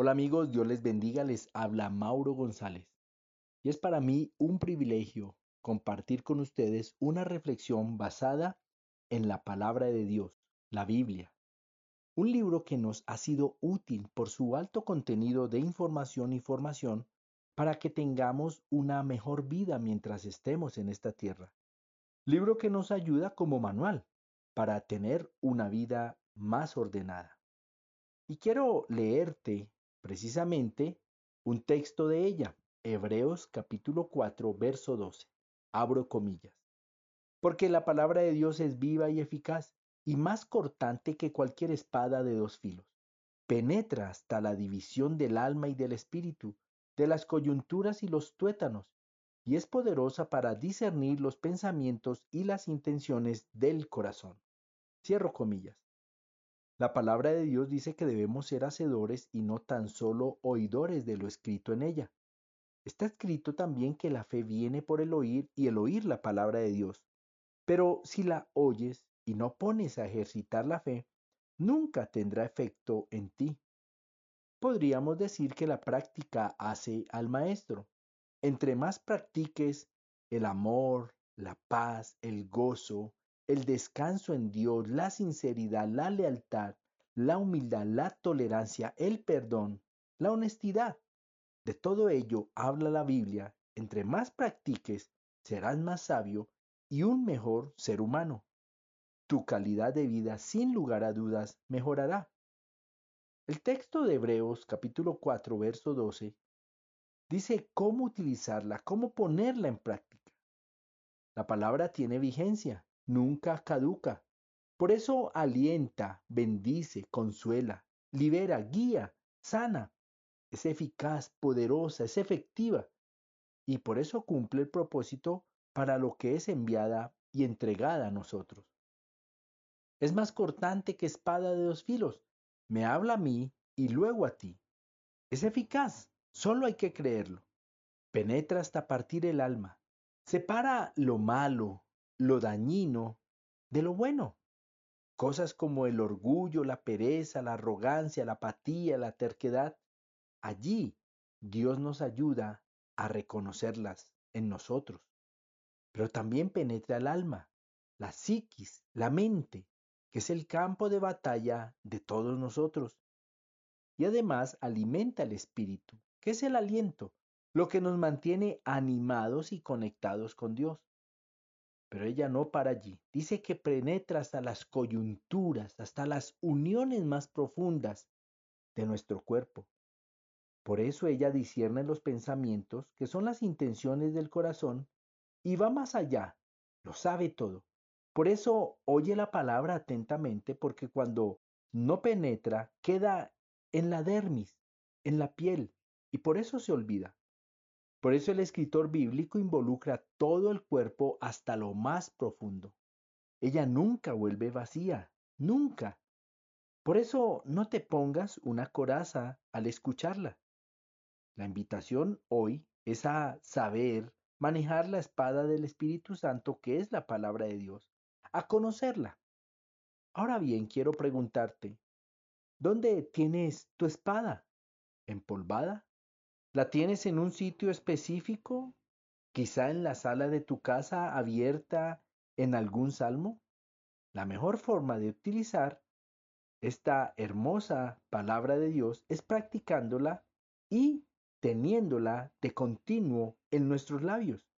Hola amigos, Dios les bendiga, les habla Mauro González. Y es para mí un privilegio compartir con ustedes una reflexión basada en la palabra de Dios, la Biblia. Un libro que nos ha sido útil por su alto contenido de información y formación para que tengamos una mejor vida mientras estemos en esta tierra. Libro que nos ayuda como manual para tener una vida más ordenada. Y quiero leerte precisamente un texto de ella, Hebreos capítulo 4, verso 12. Abro comillas. Porque la palabra de Dios es viva y eficaz y más cortante que cualquier espada de dos filos. Penetra hasta la división del alma y del espíritu, de las coyunturas y los tuétanos, y es poderosa para discernir los pensamientos y las intenciones del corazón. Cierro comillas. La palabra de Dios dice que debemos ser hacedores y no tan solo oidores de lo escrito en ella. Está escrito también que la fe viene por el oír y el oír la palabra de Dios. Pero si la oyes y no pones a ejercitar la fe, nunca tendrá efecto en ti. Podríamos decir que la práctica hace al maestro. Entre más practiques el amor, la paz, el gozo, el descanso en Dios, la sinceridad, la lealtad, la humildad, la tolerancia, el perdón, la honestidad. De todo ello habla la Biblia. Entre más practiques, serás más sabio y un mejor ser humano. Tu calidad de vida, sin lugar a dudas, mejorará. El texto de Hebreos capítulo 4, verso 12, dice cómo utilizarla, cómo ponerla en práctica. La palabra tiene vigencia nunca caduca. Por eso alienta, bendice, consuela, libera, guía, sana. Es eficaz, poderosa, es efectiva. Y por eso cumple el propósito para lo que es enviada y entregada a nosotros. Es más cortante que espada de dos filos. Me habla a mí y luego a ti. Es eficaz, solo hay que creerlo. Penetra hasta partir el alma. Separa lo malo, lo dañino de lo bueno. Cosas como el orgullo, la pereza, la arrogancia, la apatía, la terquedad. Allí Dios nos ayuda a reconocerlas en nosotros. Pero también penetra el alma, la psiquis, la mente, que es el campo de batalla de todos nosotros. Y además alimenta el espíritu, que es el aliento, lo que nos mantiene animados y conectados con Dios. Pero ella no para allí. Dice que penetra hasta las coyunturas, hasta las uniones más profundas de nuestro cuerpo. Por eso ella discierne los pensamientos, que son las intenciones del corazón, y va más allá, lo sabe todo. Por eso oye la palabra atentamente, porque cuando no penetra, queda en la dermis, en la piel, y por eso se olvida. Por eso el escritor bíblico involucra todo el cuerpo hasta lo más profundo. Ella nunca vuelve vacía, nunca. Por eso no te pongas una coraza al escucharla. La invitación hoy es a saber manejar la espada del Espíritu Santo, que es la palabra de Dios, a conocerla. Ahora bien, quiero preguntarte, ¿dónde tienes tu espada? ¿Empolvada? ¿La tienes en un sitio específico? Quizá en la sala de tu casa abierta en algún salmo. La mejor forma de utilizar esta hermosa palabra de Dios es practicándola y teniéndola de continuo en nuestros labios.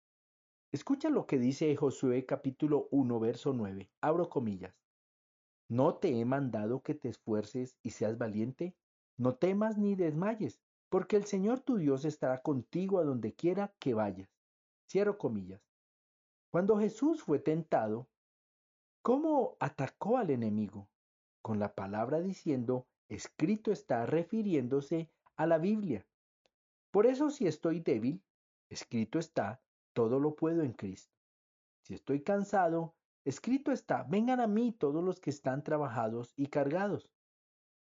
Escucha lo que dice Josué capítulo 1 verso 9. Abro comillas. ¿No te he mandado que te esfuerces y seas valiente? No temas ni desmayes, porque el Señor tu Dios estará contigo a donde quiera que vayas. Cierro comillas. Cuando Jesús fue tentado, ¿cómo atacó al enemigo? Con la palabra diciendo, escrito está refiriéndose a la Biblia. Por eso si estoy débil, escrito está, todo lo puedo en Cristo. Si estoy cansado, escrito está, vengan a mí todos los que están trabajados y cargados.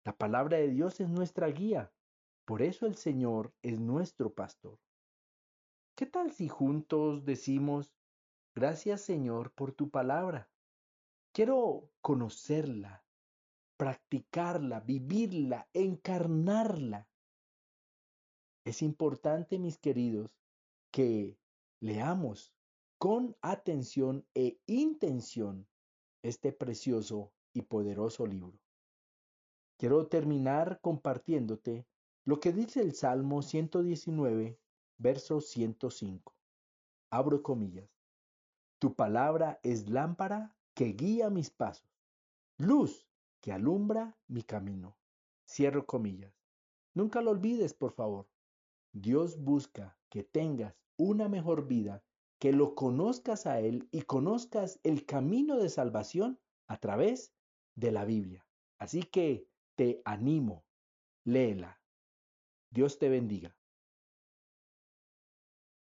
La palabra de Dios es nuestra guía, por eso el Señor es nuestro pastor. ¿Qué tal si juntos decimos, gracias Señor por tu palabra? Quiero conocerla, practicarla, vivirla, encarnarla Es importante, mis queridos, que leamos con atención e intención este precioso y poderoso libro. Quiero terminar compartiéndote lo que dice el Salmo 119, verso 105. Abro comillas. Tu palabra es lámpara que guía mis pasos, luz que alumbra mi camino. Cierro comillas. Nunca lo olvides, por favor. Dios busca que tengas una mejor vida, que lo conozcas a Él y conozcas el camino de salvación a través de la Biblia. Así que te animo, léela. Dios te bendiga.